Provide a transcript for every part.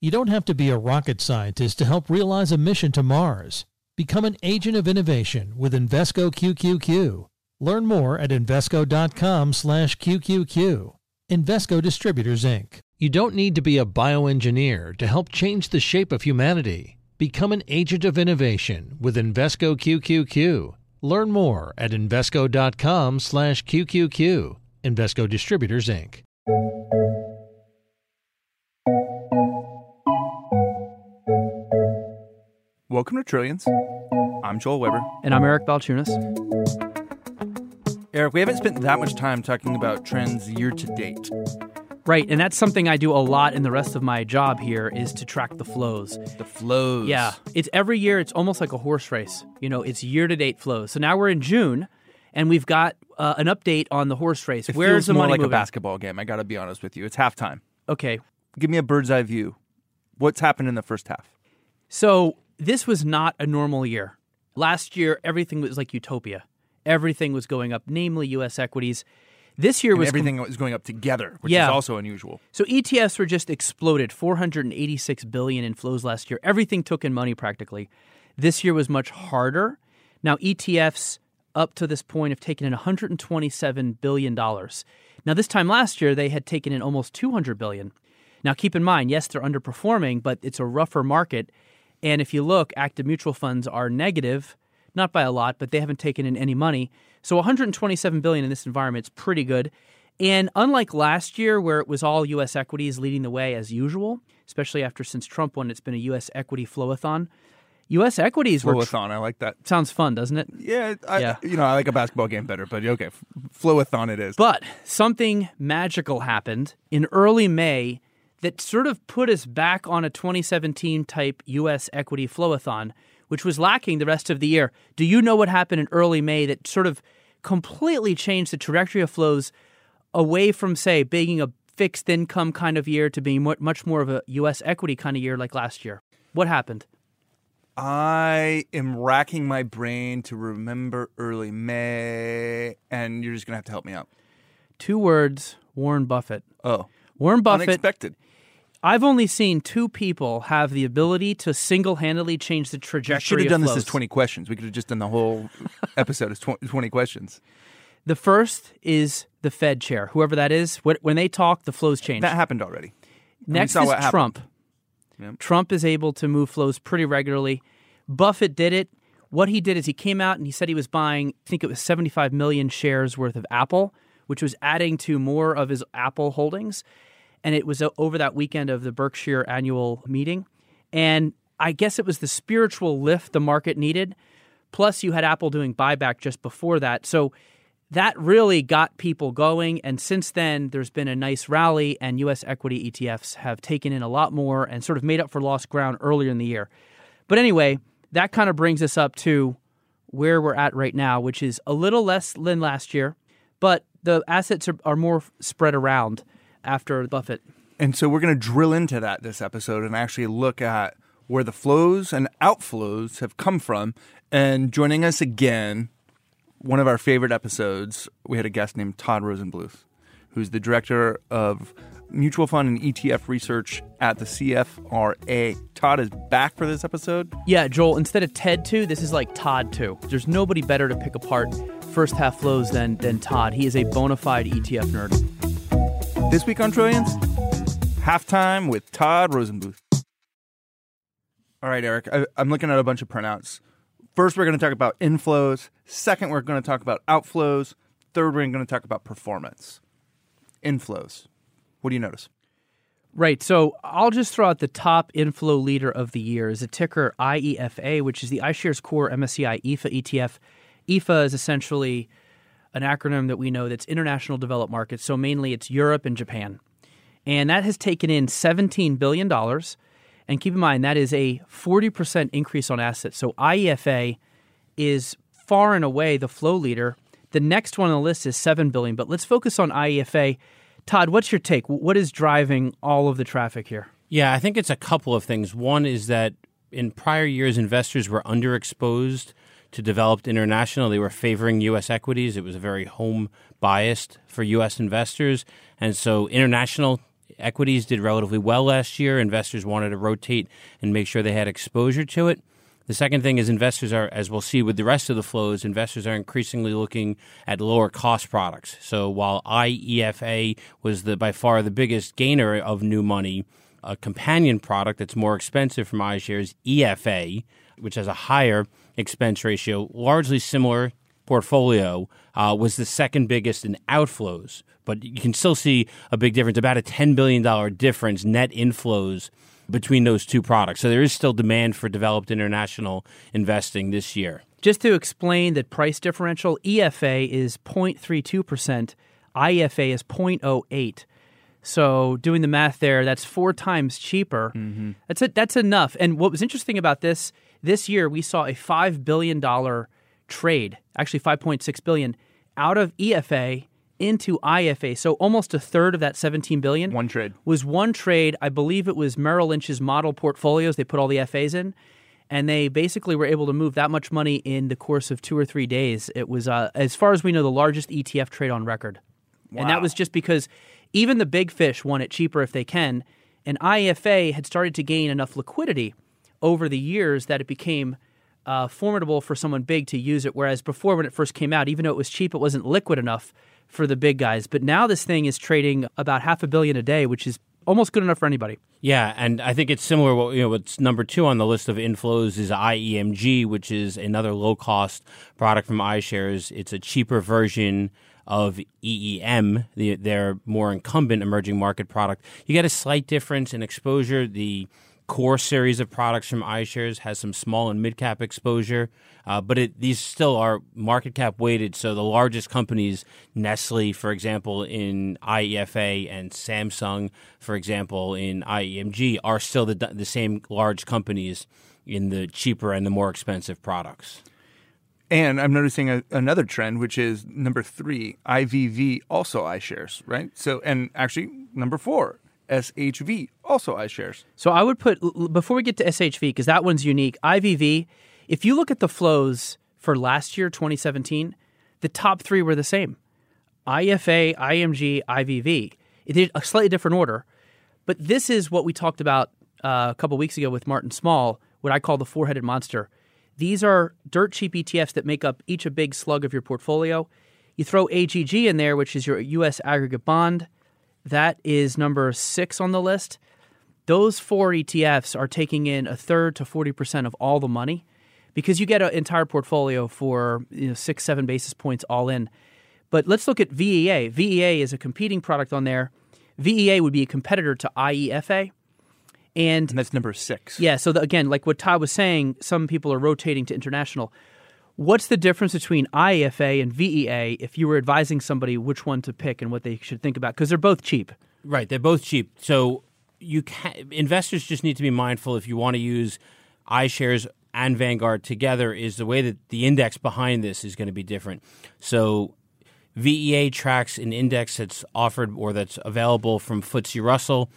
You don't have to be a rocket scientist to help realize a mission to Mars. Become an agent of innovation with Invesco QQQ. Learn more at Invesco.com/QQQ. Invesco Distributors Inc. You don't need to be a bioengineer to help change the shape of humanity. Become an agent of innovation with Invesco QQQ. Learn more at Invesco.com/QQQ. Invesco Distributors Inc. Welcome to Trillions. I'm Joel Weber. And I'm Eric Balchunas. Eric, we haven't spent that much time talking about trends year to date. Right, and that's something I do a lot in the rest of my job here is to track the flows. The flows. Yeah, it's every year. It's almost like a horse race. You know, it's year to date flows. So now we're in June, and we've got uh, an update on the horse race. It Where's feels the more money like moving? a basketball game. I got to be honest with you. It's halftime. Okay, Give me a bird's eye view. What's happened in the first half? so this was not a normal year. Last year, everything was like utopia. Everything was going up, namely U.S. equities. This year And was com- everything was going up together, which Yeah. is also unusual. So ETFs were just exploded, 486 billion in flows last year. Everything took in money practically. This year was much harder. Now ETFs up to this point have taken in 127 billion dollars. Now this time last year they had taken in almost 200 billion. Now keep in mind, yes, they're underperforming, but it's a rougher market. And if you look, active mutual funds are negative, not by a lot, but they haven't taken in any money. So 127 billion in this environment is pretty good. And unlike last year, where it was all U.S. equities leading the way as usual, especially after since Trump won, it's been a U.S. equity flowathon. U.S. equities were tr- Flowathon, I like that. sounds fun, doesn't it? Yeah, I, Yeah. you know, I like a basketball game better, but okay, Flowathon it is. But something magical happened in early May that sort of put us back on a 2017 type U.S. equity flowathon, which was lacking the rest of the year. Do you know what happened in early May that sort of completely changed the trajectory of flows away from, say, being a fixed income kind of year to being much more of a U.S. equity kind of year like last year? What happened? I am racking my brain to remember early May, and you're just gonna have to help me out. Two words Warren Buffett. Oh, Warren Buffett unexpected. I've only seen two people have the ability to single-handedly change the trajectory. We should have done this as 20 questions. We could have just done the whole episode as 20, 20 questions. The first is the Fed chair, whoever that is. When they talk, the flows change. That happened already. Next is. Trump. Yep. Trump is able to move flows pretty regularly. Buffett did it. What he did is he came out and he said he was buying, I think it was 75 million shares worth of Apple, which was adding to more of his Apple holdings. And it was over that weekend of the Berkshire annual meeting. And I guess it was the spiritual lift the market needed. Plus, you had Apple doing buyback just before that. So that really got people going. And since then, there's been a nice rally, and U.S. equity ETFs have taken in a lot more and sort of made up for lost ground earlier in the year. But anyway, that kind of brings us up to where we're at right now, which is a little less than last year, but the assets are, are more spread around after Buffett. And so we're going to drill into that this episode and actually look at where the flows and outflows have come from. And joining us again, one of our favorite episodes, we had a guest named Todd Rosenbluth, who's the director of mutual fund and ETF research at the CFRA. Todd is back for this episode. Yeah, Joel, instead of Ted 2, this is like Todd 2. There's nobody better to pick apart first half flows than, than Todd. He is a bona fide ETF nerd. This week on Trillions, halftime with Todd Rosenbluth. All right, Eric, I, I'm looking at a bunch of printouts. First, we're going to talk about inflows. Second, we're going to talk about outflows. Third, we're going to talk about performance. Inflows. What do you notice? Right. So I'll just throw out the top inflow leader of the year is a ticker IEFA, which is the iShares Core MSCI EFA ETF. EFA is essentially an acronym that we know that's international developed markets. So mainly it's Europe and Japan. And that has taken in $17 billion. And keep in mind, that is a 40% increase on assets. So IEFA is far and away the flow leader. The next one on the list is 7 billion, but let's focus on IEFA. Todd, what's your take? What is driving all of the traffic here? Yeah, I think it's a couple of things. One is that in prior years, investors were underexposed to developed international. They were favoring U.S. equities. It was a very home biased for U.S. investors. And so international Equities did relatively well last year. Investors wanted to rotate and make sure they had exposure to it. The second thing is investors are, as we'll see with the rest of the flows, investors are increasingly looking at lower cost products. So while IEFA was the by far the biggest gainer of new money, a companion product that's more expensive from iShares, EFA, which has a higher expense ratio, largely similar portfolio, uh, was the second biggest in outflows. But you can still see a big difference, about a $10 billion difference net inflows between those two products. So there is still demand for developed international investing this year. Just to explain that price differential, EFA is 0.32%, IFA is 0.08. So doing the math there, that's four times cheaper. Mm-hmm. That's it. That's enough. And what was interesting about this this year, we saw a five billion dollar trade, actually 5.6 billion, out of EFA into IFA. So almost a third of that 17 billion one trade was one trade. I believe it was Merrill Lynch's model portfolios. They put all the FAs in, and they basically were able to move that much money in the course of two or three days. It was, uh, as far as we know, the largest ETF trade on record, wow. and that was just because even the big fish want it cheaper if they can. And IFA had started to gain enough liquidity over the years that it became uh, formidable for someone big to use it. Whereas before, when it first came out, even though it was cheap, it wasn't liquid enough for the big guys. But now this thing is trading about half a billion a day, which is almost good enough for anybody. Yeah, and I think it's similar. What you know, what's number two on the list of inflows is IEMG, which is another low cost product from iShares. It's a cheaper version of EEM, the, their more incumbent emerging market product. You get a slight difference in exposure. The core series of products from iShares has some small and mid cap exposure, uh, but it, these still are market cap weighted. So the largest companies, Nestle, for example, in IEFA, and Samsung, for example, in IEMG, are still the, the same large companies in the cheaper and the more expensive products. And I'm noticing a, another trend, which is number three, IVV also iShares, right? So, and actually number four, SHV, also iShares. So I would put before we get to SHV because that one's unique. IVV, if you look at the flows for last year, 2017, the top three were the same: IFA, IMG, IVV. It did a slightly different order, but this is what we talked about uh, a couple weeks ago with Martin Small, what I call the four-headed monster. These are dirt cheap ETFs that make up each a big slug of your portfolio. You throw AGG in there, which is your U.S. aggregate bond that is number six on the list. Those four ETFs are taking in a third to 40% of all the money because you get an entire portfolio for you know, six, seven basis points all in. But let's look at VEA. VEA is a competing product on there. VEA would be a competitor to IEFA. And, and that's number six. Yeah. So, the, again, like what Todd was saying, some people are rotating to international. What's the difference between IFA and VEA if you were advising somebody which one to pick and what they should think about? Because they're both cheap. Right, they're both cheap. So you can, investors just need to be mindful if you want to use iShares and Vanguard together is the way that the index behind this is going to be different. So VEA tracks an index that's offered or that's available from FTSE Russell.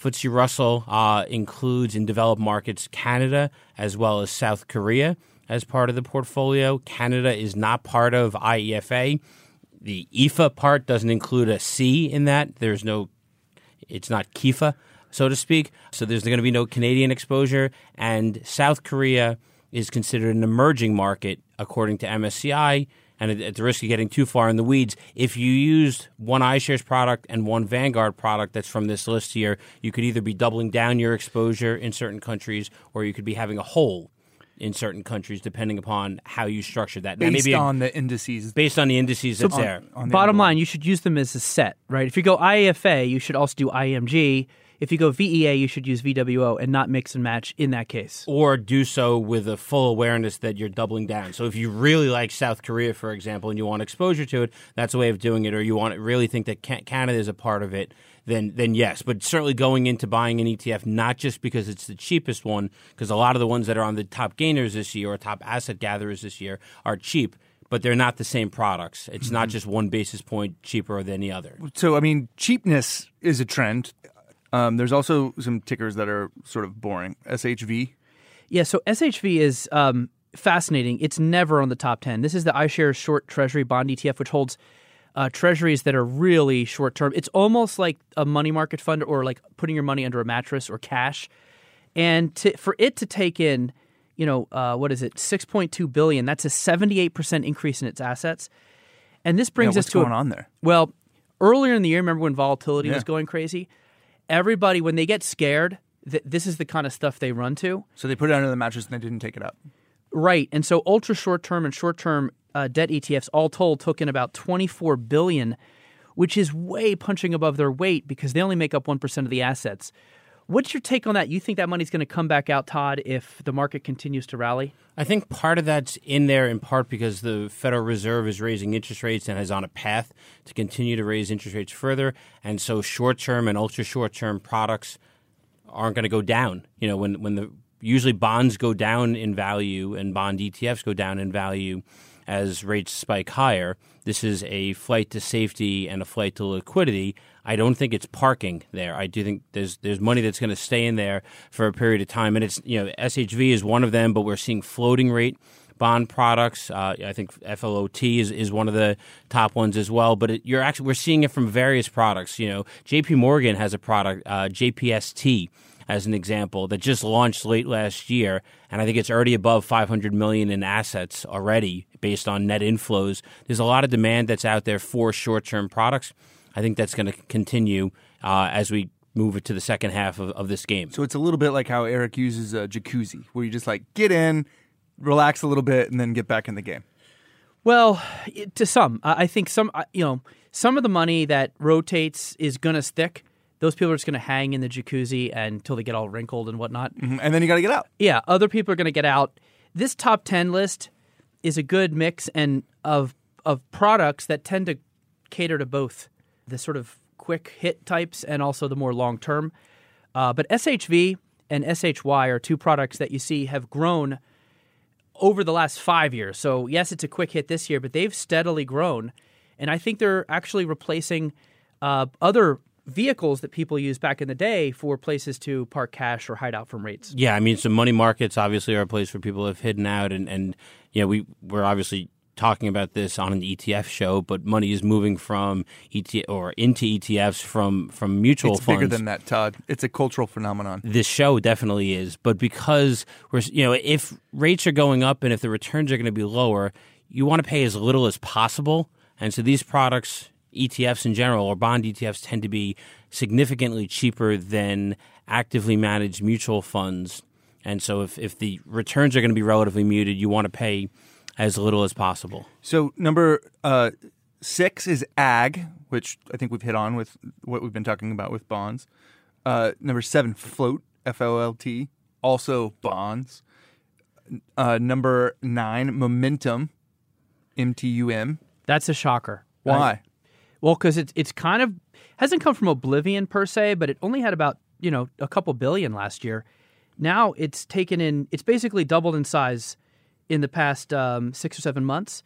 FTSE Russell uh, includes in developed markets Canada as well as South Korea as part of the portfolio. Canada is not part of IEFA. The EFA part doesn't include a C in that. There's no, it's not KIFA, so to speak. So there's going to be no Canadian exposure. And South Korea is considered an emerging market according to MSCI. And at the risk of getting too far in the weeds, if you used one iShares product and one Vanguard product that's from this list here, you could either be doubling down your exposure in certain countries or you could be having a hole in certain countries, depending upon how you structure that. Based now, maybe on a, the indices. Based on the indices so that's on, there. On the Bottom line, you should use them as a set, right? If you go IFA, you should also do IMG. If you go VEA, you should use VWO and not mix and match in that case. Or do so with a full awareness that you're doubling down. So if you really like South Korea, for example, and you want exposure to it, that's a way of doing it. Or you want to really think that Canada is a part of it, then then yes. But certainly going into buying an ETF not just because it's the cheapest one, because a lot of the ones that are on the top gainers this year or top asset gatherers this year are cheap but they're not the same products. It's mm-hmm. not just one basis point cheaper than the other. So, I mean, cheapness is a trend. Um, there's also some tickers that are sort of boring. SHV. Yeah, so SHV is um, fascinating. It's never on the top 10. This is the iShares Short Treasury Bond ETF, which holds uh, treasuries that are really short term. It's almost like a money market fund or like putting your money under a mattress or cash. And to, for it to take in, you know, uh, what is it, six point two billion? That's a seventy eight percent increase in its assets. And this brings Yeah, us what's to going a, on there? Well, earlier in the year, remember when volatility Yeah. was going crazy? Everybody, when they get scared, th- this is the kind of stuff they run to. So they put it under the mattress and they didn't take it up. Right. And so ultra short term and short term uh, debt ETFs all told took in about 24 billion, which is way punching above their weight because they only make up 1% of the assets. What's your take on that? You think that money's going to come back out, Todd, if the market continues to rally? I think part of that's in there in part because the Federal Reserve is raising interest rates and is on a path to continue to raise interest rates further. And so short term and ultra short term products aren't going to go down. You know, when, when the usually bonds go down in value and bond ETFs go down in value as rates spike higher, this is a flight to safety and a flight to liquidity. I don't think it's parking there. I do think there's there's money that's going to stay in there for a period of time, and it's you know SHV is one of them, but we're seeing floating rate bond products. Uh, I think FLOT is, is one of the top ones as well. But it, you're actually we're seeing it from various products. You know, J.P. Morgan has a product, uh, JPST, as an example, that just launched late last year, and I think it's already above 500 million in assets already based on net inflows. There's a lot of demand that's out there for short-term products. I think that's going to continue uh, as we move it to the second half of, of this game. So it's a little bit like how Eric uses a jacuzzi, where you just like get in, relax a little bit, and then get back in the game. Well, to some, I I think some, you know, some of the money that rotates is going to stick. Those people are just going to hang in the jacuzzi until they get all wrinkled and whatnot. Mhm. And then you got to get out. Yeah, other people are going to get out. This top 10 list is a good mix and of of products that tend to cater to both the sort of quick hit types and also the more long term. Uh, but SHV and SHY are two products that you see have grown over the last five years. So yes, it's a quick hit this year, but they've steadily grown, and I think they're actually replacing uh, other vehicles that people used back in the day for places to park cash or hide out from rates. Yeah, I mean, so money markets obviously are a place where people have hidden out, and and you know we we're obviously talking about this on an ETF show, but money is moving from ETF or into ETFs from from mutual It's funds. bigger than that, Todd. It's a cultural phenomenon. this show definitely is, but because we're you know if rates are going up and if the returns are going to be lower, you want to pay as little as possible, and so these products, ETFs in general or bond ETFs, tend to be significantly cheaper than actively managed mutual funds, and so if if the returns are going to be relatively muted, you want to pay as little as possible. So number uh, six is ag, which I think we've hit on with what we've been talking about with bonds. Uh, number seven, float, F O L T, also bonds. Uh, number nine, momentum, M T U M. That's a shocker. Why? Well, because it's it's kind of hasn't come from oblivion per se, but it only had about you know a couple billion last year. Now it's taken in. It's basically doubled in size in the past um, six or seven months,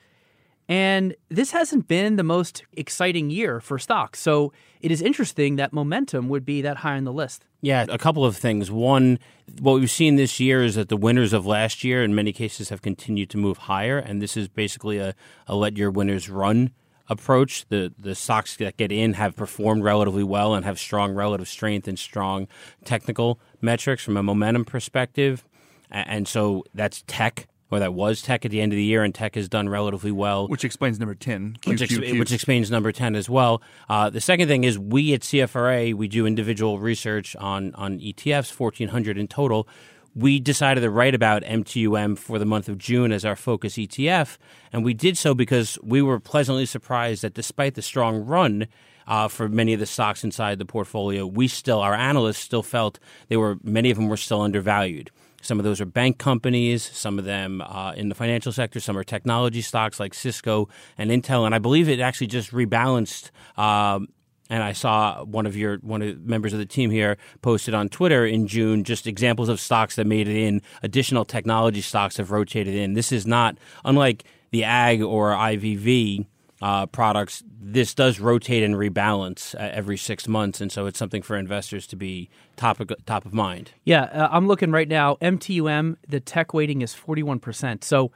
and this hasn't been the most exciting year for stocks. So it is interesting that momentum would be that high on the list. Yeah, a couple of things. One, what we've seen this year is that the winners of last year, in many cases, have continued to move higher, and this is basically a, a let your winners run approach. The the stocks that get in have performed relatively well and have strong relative strength and strong technical metrics from a momentum perspective, and so that's tech. Or that was tech at the end of the year, and tech has done relatively well Which explains number 10, which, ex- QQQ. which explains number 10 as well. Uh, the second thing is we at CFRA, we do individual research on, on ETFs, 1,400 in total. We decided to write about MTUM for the month of June as our focus ETF, and we did so because we were pleasantly surprised that despite the strong run uh, for many of the stocks inside the portfolio, we still, our analysts still felt they were, many of them were still undervalued. Some of those are bank companies, some of them uh, in the financial sector, some are technology stocks like Cisco and Intel. And I believe it actually just rebalanced. Um, and I saw one of your one of the members of the team here posted on Twitter in June just examples of stocks that made it in. Additional technology stocks have rotated in. This is not unlike the ag or IVV uh, products, this does rotate and rebalance uh, every six months, and so it's something for investors to be top of, top of mind. Yeah, uh, I'm looking right now. MTUM, the tech weighting is 41%. So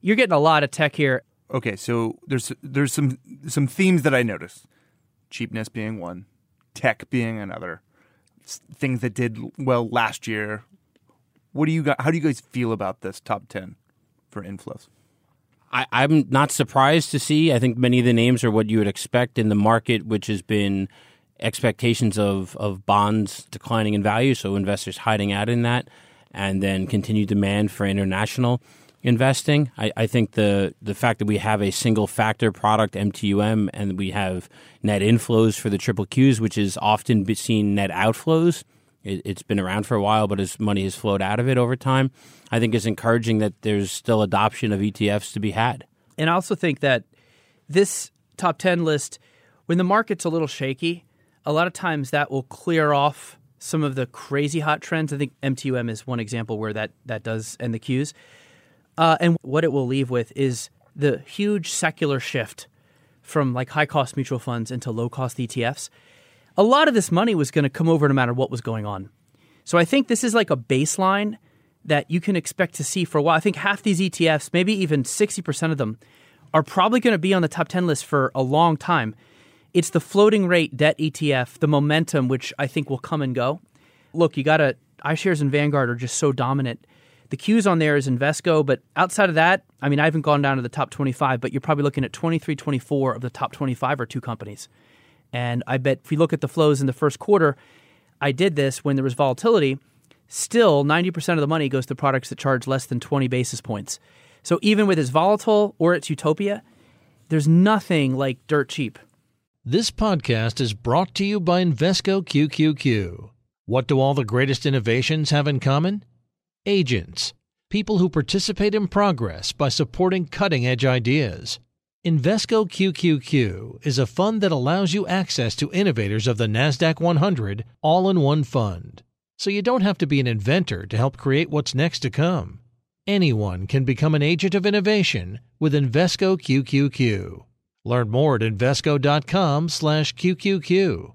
you're getting a lot of tech here. Okay, so there's there's some some themes that I noticed. Cheapness being one, tech being another. Things that did well last year. What do you got? How do you guys feel about this top ten for inflows? I, I'm not surprised to see. I think many of the names are what you would expect in the market, which has been expectations of, of bonds declining in value, so investors hiding out in that, and then continued demand for international investing. I, I think the the fact that we have a single factor product MTUM and we have net inflows for the triple Qs, which is often seen net outflows. It, it's been around for a while, but as money has flowed out of it over time, I think is encouraging that there's still adoption of ETFs to be had. And I also think that this top 10 list, when the market's a little shaky, a lot of times that will clear off some of the crazy hot trends. I think MTUM is one example where that, that does, and the Qs. Uh, and what it will leave with is the huge secular shift from like high cost mutual funds into low cost ETFs. A lot of this money was going to come over no matter what was going on. So I think this is like a baseline that you can expect to see for a while. I think half these ETFs, maybe even 60% of them, are probably going to be on the top 10 list for a long time. It's the floating rate debt ETF, the momentum, which I think will come and go. Look, you got to, iShares and Vanguard are just so dominant. The Qs on there is Invesco, but outside of that, I mean, I haven't gone down to the top 25, but you're probably looking at 23, 24 of the top 25 are two companies. And I bet if you look at the flows in the first quarter, I did this when there was volatility. Still, 90% of the money goes to products that charge less than 20 basis points. So even with its volatile or its utopia, there's nothing like dirt cheap. This podcast is brought to you by Invesco QQQ. What do all the greatest innovations have in common? Agents, people who participate in progress by supporting cutting edge ideas. Invesco QQQ is a fund that allows you access to innovators of the NASDAQ 100 all in one fund. So you don't have to be an inventor to help create what's next to come. Anyone can become an agent of innovation with Invesco QQQ. Learn more at invesco.com/qqq.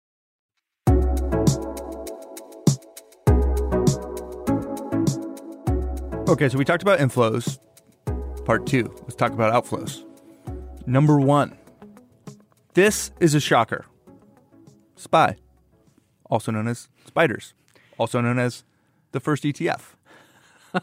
Okay, so we talked about inflows. Part two. Let's talk about outflows. Number one. This is a shocker. SPY, also known as spiders, also known as the first ETF.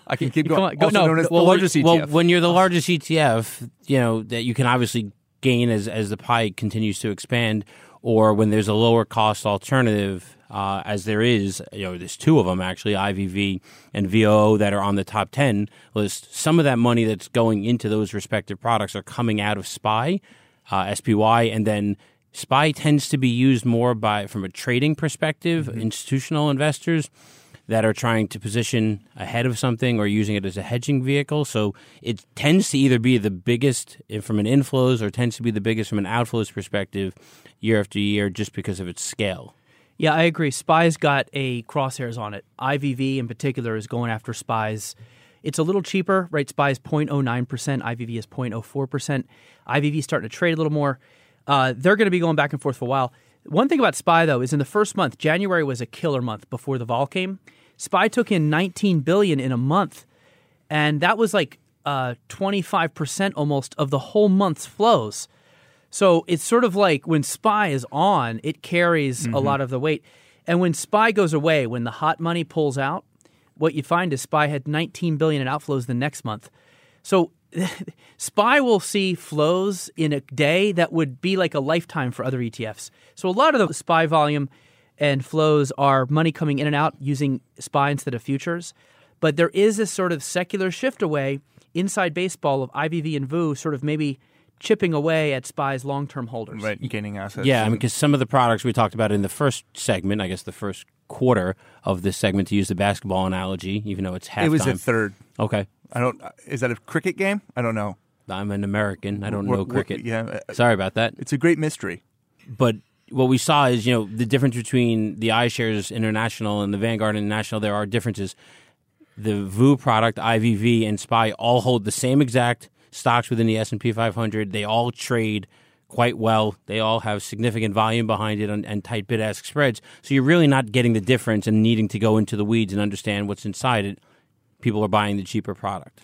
I can keep going. go- also no, known as well, the largest when, ETF. Well, when you're the largest ETF, you know that you can obviously gain as as the pie continues to expand, or when there's a lower cost alternative, uh, as there is. You know, there's two of them actually, IVV and VOO, that are on the top ten list. Some of that money that's going into those respective products are coming out of SPY, uh, SPY, and then. SPY tends to be used more by from a trading perspective, institutional investors that are trying to position ahead of something or using it as a hedging vehicle. So it tends to either be the biggest from an inflows or tends to be the biggest from an outflows perspective year after year just because of its scale. Yeah, I agree. Spy's got a crosshairs on it. IVV in particular is going after Spy's. It's a little cheaper, right? Spy is 0.09%, IVV is 0.04%. IVV is starting to trade a little more. Uh, they're going to be going back and forth for a while. One thing about Spy though is in the first month, January was a killer month before the vol came. Spy took in 19 billion in a month, and that was like uh, 25% almost of the whole month's flows. So it's sort of like when Spy is on, it carries a lot of the weight. And when Spy goes away, when the hot money pulls out, what you find is Spy had 19 billion in outflows the next month. So Spy will see flows in a day that would be like a lifetime for other ETFs. So a lot of the Spy volume and flows are money coming in and out using Spy instead of futures. But there is this sort of secular shift away inside baseball of IVV and VOO sort of maybe chipping away at Spy's long-term holders. right, gaining assets. Yeah, I mean, because some of the products we talked about in the first segment, I guess the first quarter of this segment, to use the basketball analogy, even though it's halftime. it was a third. okay, I don't. Is that a cricket game? I don't know. I'm an American. I don't We're- know cricket. Yeah, uh, Sorry about that. it's a great mystery. but what we saw is you know the difference between the iShares International and the Vanguard International. There are differences. The VOO product, IVV, and SPY all hold the same exact stocks within the S and P 500. They all trade quite well. They all have significant volume behind it and, and tight bid ask spreads. So you're really not getting the difference and needing to go into the weeds and understand what's inside it. People are buying the cheaper product.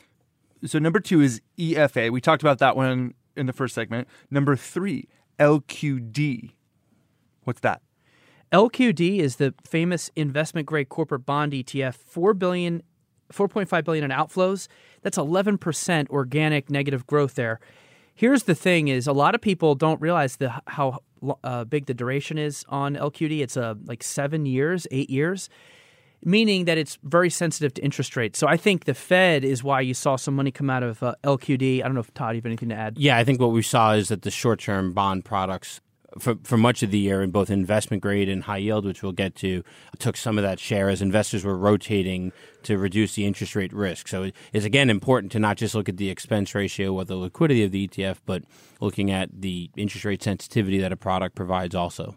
So number two is EFA. We talked about that one in the first segment. Number three, LQD. What's that? LQD is the famous investment grade corporate bond ETF, 4 billion 4.5 billion in outflows. That's 11% organic negative growth there. Here's the thing is a lot of people don't realize the how uh, big the duration is on LQD. It's uh, like 7 years, 8 years, meaning that it's very sensitive to interest rates. So I think the Fed is why you saw some money come out of uh, LQD. I don't know if Todd you have anything to add. Yeah, I think what we saw is that the short-term bond products for, for much of the year in both investment grade and high yield, which we'll get to, took some of that share as investors were rotating to reduce the interest rate risk. So it's again important to not just look at the expense ratio or the liquidity of the ETF, but looking at the interest rate sensitivity that a product provides also.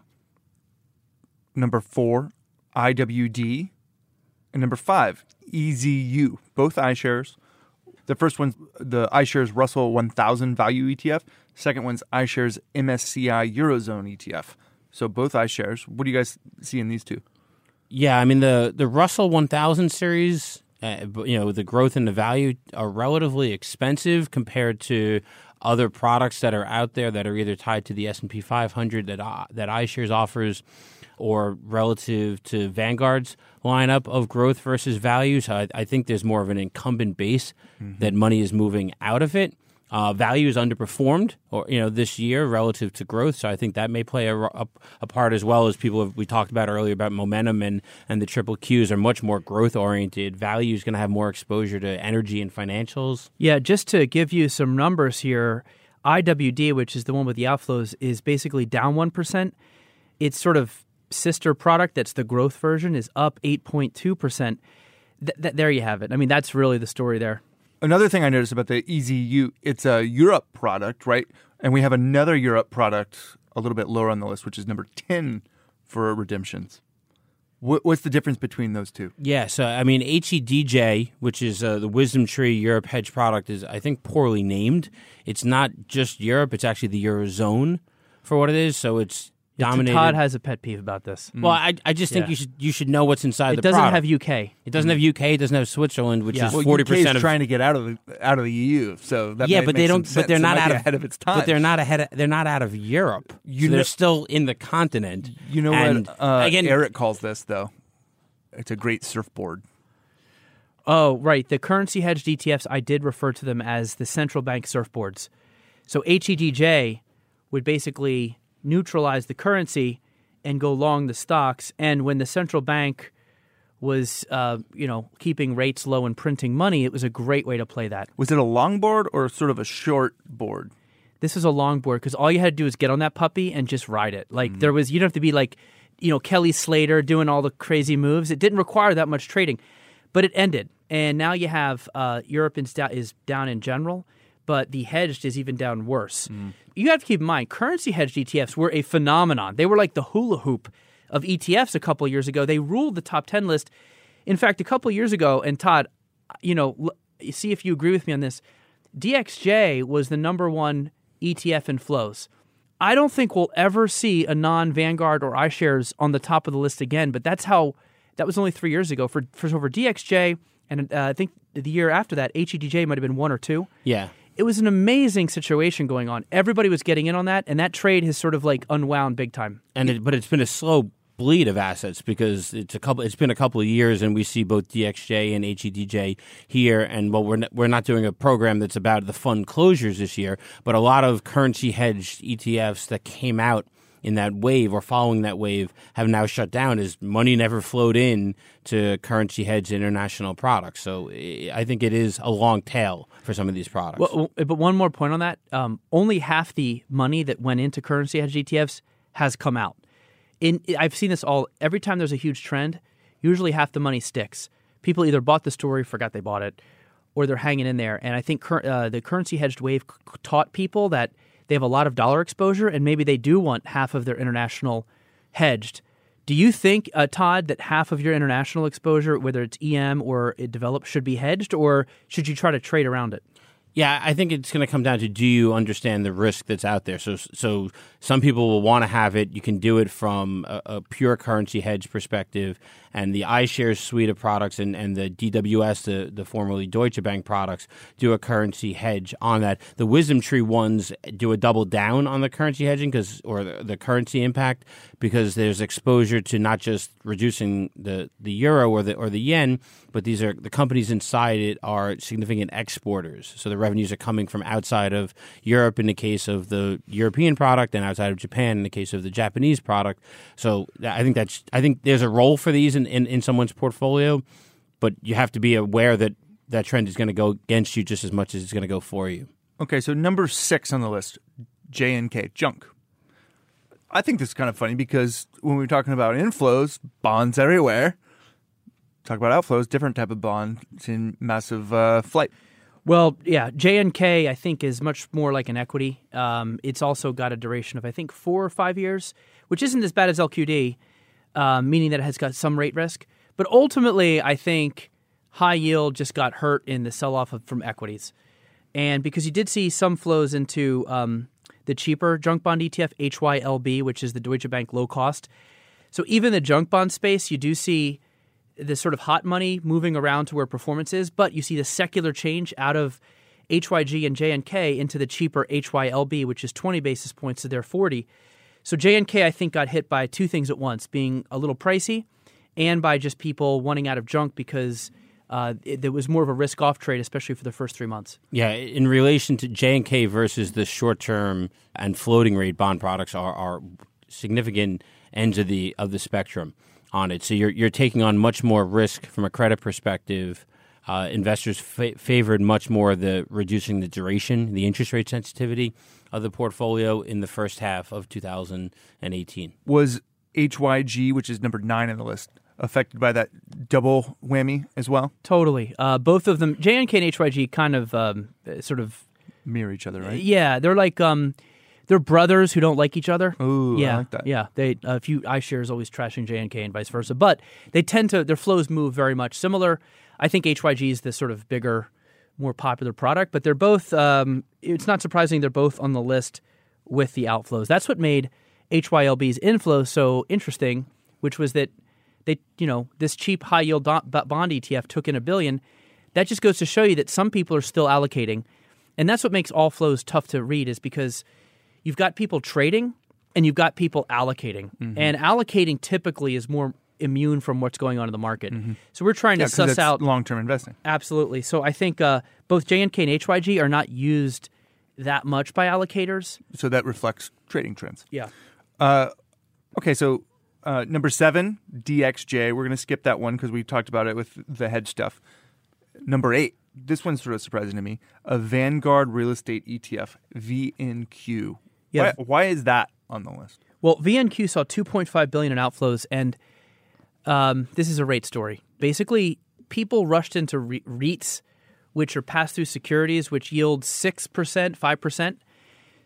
Number four, IWD. And number five, EZU, both iShares. The first one's the iShares Russell 1000 Value ETF. Second one's iShares MSCI Eurozone ETF. So both iShares. What do you guys see in these two? Yeah, I mean the the Russell 1000 series, uh, you know, the growth and the value are relatively expensive compared to other products that are out there that are either tied to the S&P 500 that uh, that iShares offers or relative to Vanguard's lineup of growth versus value. So I, I think there's more of an incumbent base mm-hmm. that money is moving out of it. Uh, value is underperformed, or you know, this year relative to growth. So I think that may play a, a, a part as well as people have, we talked about earlier about momentum and and the triple Qs are much more growth oriented. Value is going to have more exposure to energy and financials. Yeah, just to give you some numbers here, IWD, which is the one with the outflows, is basically down one percent. It's sort of sister product that's the growth version is up eight point two percent. There you have it. I mean, that's really the story there. Another thing I noticed about the EZU, it's a Europe product, right? And we have another Europe product a little bit lower on the list, which is number 10 for redemptions. What's the difference between those two? Yeah, so I mean, HEDJ, which is uh, the WisdomTree Europe hedge product, is I think poorly named. It's not just Europe; it's actually the eurozone for what it is. So it's dominated. Todd has a pet peeve about this. Well, I, I just think Yeah. you should you should know what's inside It the doesn't product. have UK. It doesn't have UK. It doesn't have Switzerland, which Yeah. is Well, forty UK is percent of. trying to get out of the out of the EU, so that yeah, might but make they some don't. sense. But they're It not might out be of ahead of its time. But they're not ahead. Of, they're not out of Europe. You so know- they're still in the continent. You know And, what? Uh, again, Eric calls this though. It's a great surfboard. Oh, right. The currency hedged ETFs, I did refer to them as the central bank surfboards. So HEDJ would basically neutralize the currency and go long the stocks. And when the central bank was, uh, you know, keeping rates low and printing money, it was a great way to play that. Was it a long board or sort of a short board? This is a long board because all you had to do is get on that puppy and just ride it. Like there was, you don't have to be like, you know, Kelly Slater doing all the crazy moves. It didn't require that much trading, but it ended. And now you have uh, Europe is down in general, but the hedged is even down worse. You have to keep in mind, currency hedged ETFs were a phenomenon. They were like the hula hoop of ETFs a couple of years ago. They ruled the top 10 list. In fact, a couple of years ago, and Todd, you know, l- see if you agree with me on this. DXJ was the number one ETF in flows. I don't think we'll ever see a non Vanguard or iShares on the top of the list again, but that's how that was only three years ago. For, for over DXJ, and uh, I think the year after that, HEDJ might have been one or two. yeah. It was an amazing situation going on. Everybody was getting in on that, and that trade has sort of like unwound big time. and it, but it's been a slow bleed of assets because it's a couple. It's been a couple of years, and we see both DXJ and HEDJ here. And well, we're we're not doing a program that's about the fund closures this year, but a lot of currency hedged ETFs that came out in that wave or following that wave have now shut down as money never flowed in to currency hedged international products. So I think it is a long tail for some of these products. Well, but one more point on that: um, only half the money that went into currency hedge ETFs has come out. In I've seen this all every time there's a huge trend. Usually, half the money sticks. People either bought the story, forgot they bought it, or they're hanging in there. And I think cur- uh, the currency hedged wave c- taught people that they have a lot of dollar exposure, and maybe they do want half of their international hedged. Do you think, uh, Todd, that half of your international exposure, whether it's EM or it developed, should be hedged, or should you try to trade around it? Yeah, I think it's going to come down to do you understand the risk that's out there. So, so some people will want to have it. You can do it from a, a pure currency hedge perspective, and the iShares suite of products and, and the DWS, the, the formerly Deutsche Bank products, do a currency hedge on that. The WisdomTree ones do a double down on the currency hedging because, or the, the currency impact, because there's exposure to not just reducing the, the euro or the or the yen, but these are the companies inside it are significant exporters. So the revenues are coming from outside of Europe in the case of the European product, and outside of Japan in the case of the Japanese product. So I think that's I think there's a role for these in, in, in someone's portfolio, but you have to be aware that that trend is going to go against you just as much as it's going to go for you. Okay, so number six on the list, JNK, junk. I think this is kind of funny because when we're talking about inflows, bonds everywhere. Talk about outflows, different type of bond. It's in massive uh, flight. Well, yeah, JNK I think is much more like an equity. Um, it's also got a duration of I think four or five years, which isn't as bad as LQD, um, meaning that it has got some rate risk. But ultimately, I think high yield just got hurt in the sell off from equities, and because you did see some flows into um, the cheaper junk bond ETF HYLB, which is the Deutsche Bank low cost. So even the junk bond space, you do see this sort of hot money moving around to where performance is, but you see the secular change out of HYG and JNK into the cheaper HYLB, which is 20 basis points to their 40. So JNK, I think, got hit by two things at once being a little pricey and by just people wanting out of junk because uh, it, there was more of a risk off trade, especially for the first three months. Yeah, in relation to JNK versus the short term and floating rate bond products are, are significant ends of the of the spectrum on it. So you're you're taking on much more risk from a credit perspective. Uh, investors fa- favored much more the reducing the duration, the interest rate sensitivity of the portfolio in the first half of 2018. Was HYG, which is number nine on the list, affected by that double whammy as well? Totally. Uh, both of them, JNK and HYG, kind of um, sort of mirror each other, right? Yeah, they're like um, they're brothers who don't like each other. Ooh, yeah, I like that. Yeah, they a few iShares always trashing JNK and vice versa, but they tend to their flows move very much similar. I think HYG is the sort of bigger, more popular product, but they're both. Um, it's not surprising they're both on the list with the outflows. That's what made HYLB's inflow so interesting, which was that they, you know, this cheap high yield bond ETF took in a billion. That just goes to show you that some people are still allocating, and that's what makes all flows tough to read. Is because you've got people trading and you've got people allocating. Mm-hmm. And allocating typically is more immune from what's going on in the market. So we're trying Mm-hmm. Yeah, to suss out long-term investing. absolutely. So I think uh, both JNK and HYG are not used that much by allocators. So that reflects trading trends. Yeah. Okay, so uh, number seven, DXJ. We're going to skip that one because we talked about it with the hedge stuff. Number eight, this one's sort of surprising to me. A Vanguard Real Estate ETF, VNQ. Yeah. Why, why is that on the list? Well, VNQ saw 2.5 billion in outflows, and um, this is a rate story. Basically, people rushed into re- REITs, which are pass-through securities, which yield six percent, five percent.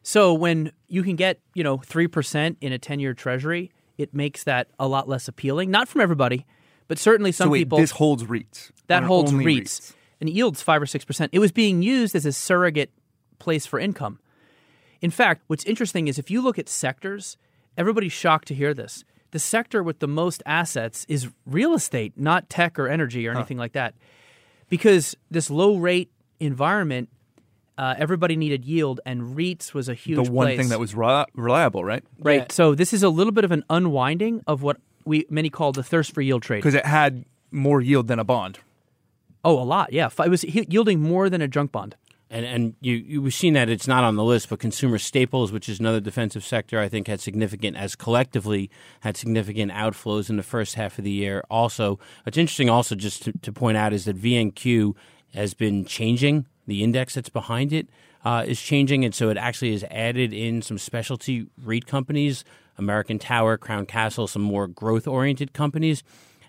So when you can get you know three percent in a ten-year Treasury, it makes that a lot less appealing. Not from everybody, but certainly some so wait, people. this holds REITs. that holds only REITs, and it yields five or six percent. It was being used as a surrogate place for income. In fact, what's interesting is if you look at sectors, everybody's shocked to hear this. The sector with the most assets is real estate, not tech or energy or anything like that. Because this low rate environment, uh, everybody needed yield, and REITs was a huge The one place. thing that was ri- reliable, right? right. Yeah. So this is a little bit of an unwinding of what we many call the thirst for yield trade. Because it had more yield than a bond. Oh, a lot, yeah. It was yielding more than a junk bond. And and you you've seen that it's not on the list, but consumer staples, which is another defensive sector, I think had significant as collectively had significant outflows in the first half of the year. Also, what's interesting, also just to, to point out, is that VNQ has been changing. The index that's behind it uh, is changing, and so it actually has added in some specialty REIT companies, American Tower, Crown Castle, some more growth oriented companies.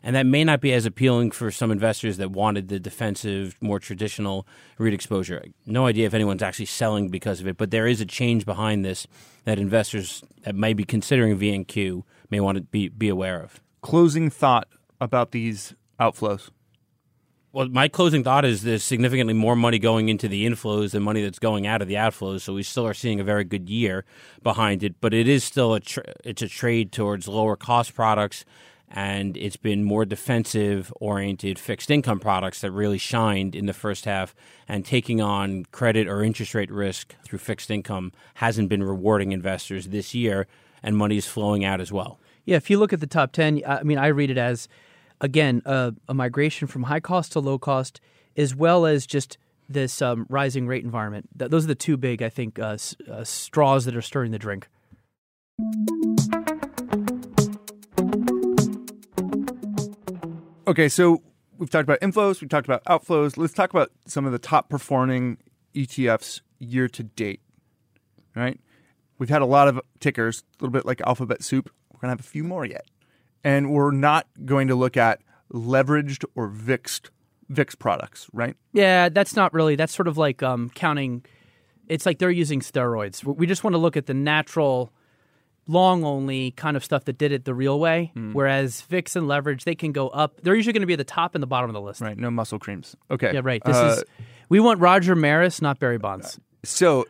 And that may not be as appealing for some investors that wanted the defensive, more traditional REIT exposure. No idea if anyone's actually selling because of it, but there is a change behind this that investors that may be considering VNQ may want to be, be aware of. Closing thought about these outflows. Well, my closing thought is there's significantly more money going into the inflows than money that's going out of the outflows. So we still are seeing a very good year behind it, but it is still a tra- it's a trade towards lower cost products, and it's been more defensive oriented fixed income products that really shined in the first half. And taking on credit or interest rate risk through fixed income hasn't been rewarding investors this year, and money is flowing out as well. Yeah, if you look at the top 10, I mean, I read it as, again, a migration from high cost to low cost, as well as just this um, rising rate environment. Th- those are the two big, I think, uh, uh, straws that are stirring the drink. Okay, so we've talked about inflows, we've talked about outflows. Let's talk about some of the top performing ETFs year to date. Right? We've had a lot of tickers, a little bit like alphabet soup. We're going to have a few more yet. And we're not going to look at leveraged or VIXed VIX products, right? Yeah, that's not really, that's sort of like um, counting, it's like they're using steroids. We just want to look at the natural, long only kind of stuff that did it the real way. Whereas VIX and leverage, they can go up. They're usually going to be at the top and the bottom of the list. Right, no muscle creams. Okay. Yeah, right. This Uh, is, we want Roger Maris, not Barry Bonds. So,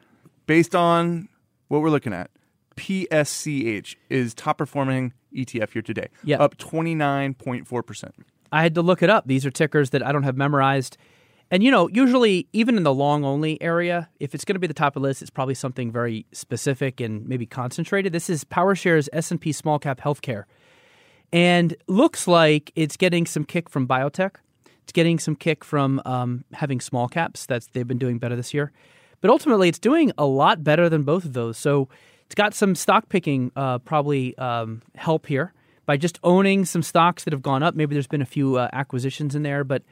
based on what we're looking at, PSCH is top performing ETF here today. Yeah. up 29.4%. I had to look it up. These are tickers that I don't have memorized. And you know, usually even in the long only area, if it's going to be the top of the list, it's probably something very specific and maybe concentrated. This is PowerShares S&P Small Cap Healthcare. And looks like it's getting some kick from biotech. It's getting some kick from um, having small caps. That's they've been doing better this year. But ultimately, it's doing a lot better than both of those. So it's got some stock picking uh, probably um, help here by just owning some stocks that have gone up. Maybe there's been a few uh, acquisitions in there, but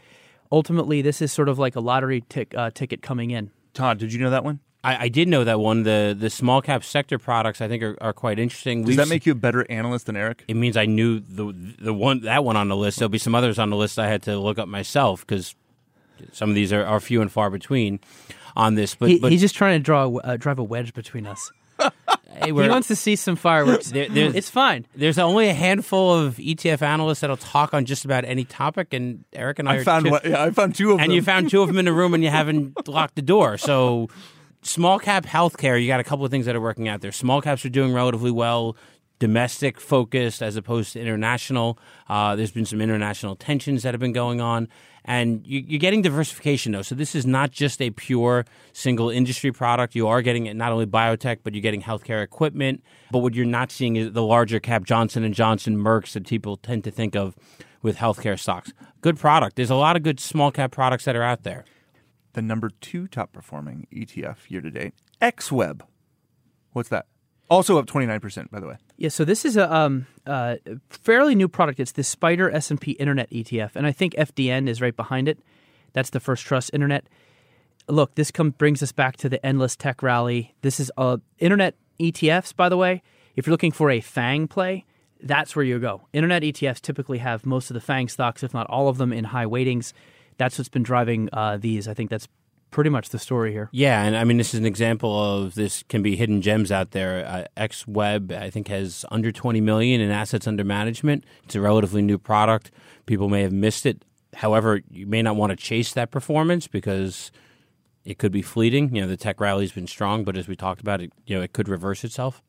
ultimately, this is sort of like a lottery tick, uh, ticket coming in. Todd, did you know that one? I, I did know that one. The the small cap sector products I think are, are quite interesting. Does We've that make you a better analyst than Eric? it means I knew the the one that one on the list. There'll be some others on the list I had to look up myself because some of these are, are few and far between on this. But, He, but he's just trying to draw uh, drive a wedge between us. Hey, He we're- wants to see some fireworks. There- there's- it's fine. there's only a handful of ETF analysts that'll talk on just about any topic, and Eric and I, I are found two, one, yeah, I found two of and them. you found two of them in the room, and you haven't locked the door. So, small cap healthcare, you got a couple of things that are working out there. Small caps are doing relatively well. Domestic focused as opposed to international. Uh, there's been some international tensions that have been going on, and you, you're getting diversification though. So this is not just a pure single industry product. You are getting it not only biotech, but you're getting healthcare equipment. But what you're not seeing is the larger cap Johnson and Johnson, Merck's that people tend to think of with healthcare stocks. Good product. There's a lot of good small cap products that are out there. the number two top performing ETF year to date, XWeb. What's that? Also up 29%, by the way. Yeah, so this is a um, uh, fairly new product. It's the Spider S and P Internet ETF, and I think FDN is right behind it. That's the First Trust Internet. Look, this come brings us back to the endless tech rally. This is uh, Internet ETFs, by the way. If you're looking for a FANG play, that's where you go. Internet ETFs typically have most of the FANG stocks, if not all of them, in high weightings. That's what's been driving uh, these. I think that's pretty much the story here. Yeah, and I mean this is an example of this can be hidden gems out there. Uh, X Web I think has under 20 million in assets under management. It's a relatively new product. People may have missed it. However, you may not want to chase that performance because it could be fleeting. You know, the tech rally's been strong, but as we talked about it, you know, it could reverse itself.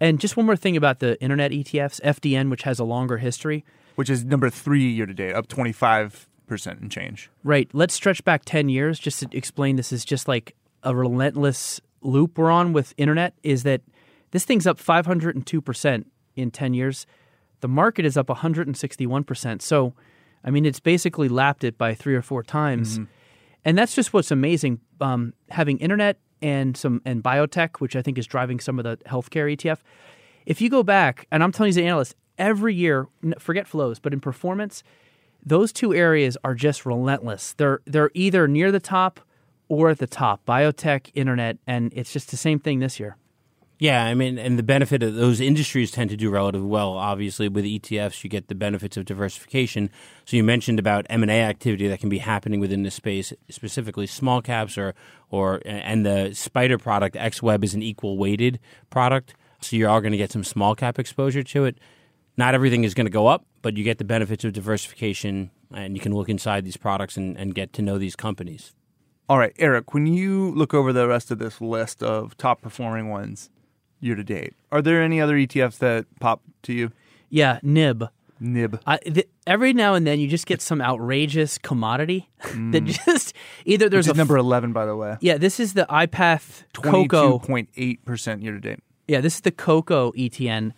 And just one more thing about the Internet ETFs, FDN, which has a longer history. Which is number three year to date, up 25% and change. Right. Let's stretch back 10 years just to explain this is just like a relentless loop we're on with internet is that this thing's up 502% in 10 years. The market is up 161%. So, I mean, it's basically lapped it by three or four times. And that's just what's amazing. Um, having internet and some and biotech, which I think is driving some of the healthcare ETF. If you go back, and I'm telling you as an analyst, every year, forget flows, but in performance, those two areas are just relentless. They're they're either near the top or at the top. Biotech, internet, and it's just the same thing this year. Yeah, I mean, and the benefit of those industries tend to do relatively well. Obviously, with ETFs, you get the benefits of diversification. So you mentioned about M and A activity that can be happening within this space, specifically small caps, or or and the Spider product XWeb is an equal weighted product, so you are going to get some small cap exposure to it. Not everything is going to go up, but you get the benefits of diversification, and you can look inside these products and, and get to know these companies. All right, Eric, when you look over the rest of this list of top performing ones year to date, are there any other ETFs that pop to you? Yeah, NIB. Nib. I, th- every now and then you just get some outrageous commodity that mm. just either there's Which a is number 11, by the way. yeah this is the iPath Cocoa 22.8% year to date. yeah this is the Cocoa ETN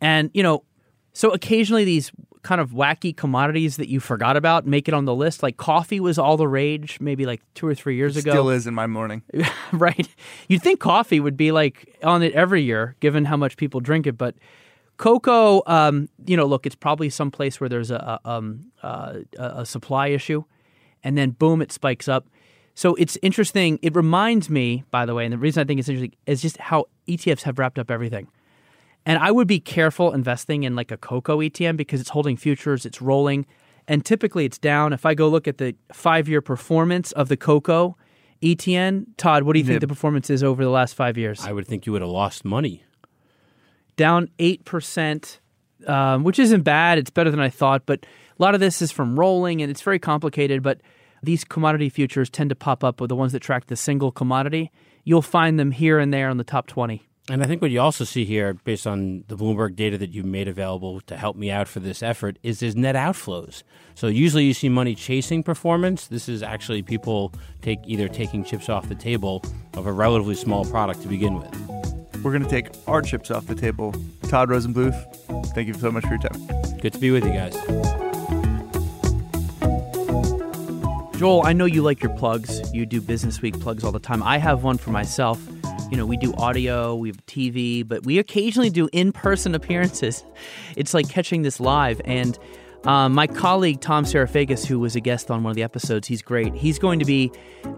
and you know so occasionally these kind of wacky commodities that you forgot about make it on the list like coffee was all the rage maybe like two or three years ago Still is in my morning. right? You'd think coffee would be like on it every year, given how much people drink it. But cocoa, um, you know, look, it's probably some place where there's a a, um, uh, a a supply issue, and then boom, it spikes up. So it's interesting. It reminds me, by the way, and the reason I think it's interesting is just how ETFs have wrapped up everything. And I would be careful investing in like a cocoa ETN because it's holding futures, it's rolling, and typically it's down. If I go look at the five year performance of the cocoa ETN, Todd, what do you think Nib. the performance is over the last five years? I would think you would have lost money. Down 8%, um, which isn't bad. It's better than I thought, but a lot of this is from rolling and it's very complicated. But these commodity futures tend to pop up with the ones that track the single commodity. You'll find them here and there on the top 20. And I think what you also see here, based on the Bloomberg data that you made available to help me out for this effort, is there's net outflows. So usually you see money chasing performance. This is actually people take either taking chips off the table of a relatively small product to begin with. We're going to take our chips off the table. Todd Rosenbluth, thank you so much for your time. Good to be with you guys. Joel, I know you like your plugs. You do Business Week plugs all the time. I have one for myself. You know, we do audio, we have TV, but we occasionally do in person appearances. It's like catching this live. And um, my colleague, Tom Psarofagis, who was a guest on one of the episodes, he's great. He's going to be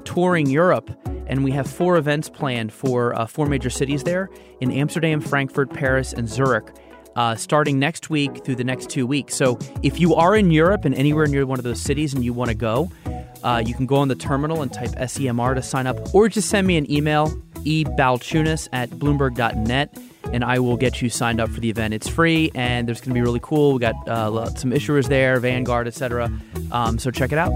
touring Europe, and we have four events planned for uh, four major cities there in Amsterdam, Frankfurt, Paris, and Zurich uh, starting next week through the next two weeks. So if you are in Europe and anywhere near one of those cities and you want to go, uh, you can go on the terminal and type SEMR to sign up, or just send me an email, ebalchunas at bloomberg.net, and I will get you signed up for the event. It's free, and there's going to be really cool. We got uh, some issuers there, Vanguard, etc. Um, so check it out.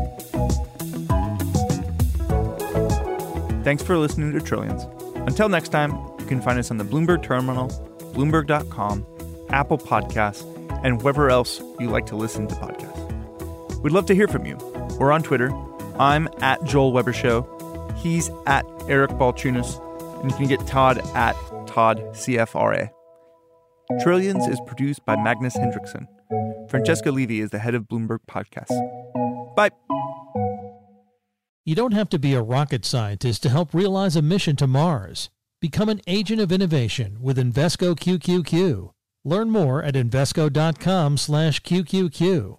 Thanks for listening to Trillions. Until next time, you can find us on the Bloomberg Terminal, Bloomberg.com, Apple Podcasts, and wherever else you like to listen to podcasts. We'd love to hear from you. We're on Twitter. I'm at Joel Weber Show. He's at Eric Balchunas. And you can get Todd at Todd CFRA. Trillions is produced by Magnus Henriksson. Francesca Levy is the head of Bloomberg Podcasts. Bye. You don't have to be a rocket scientist to help realize a mission to Mars. Become an agent of innovation with Invesco QQQ. Learn more at Invesco.com/QQQ.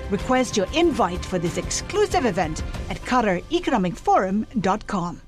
Request your invite for this exclusive event at QatarEconomicForum.com.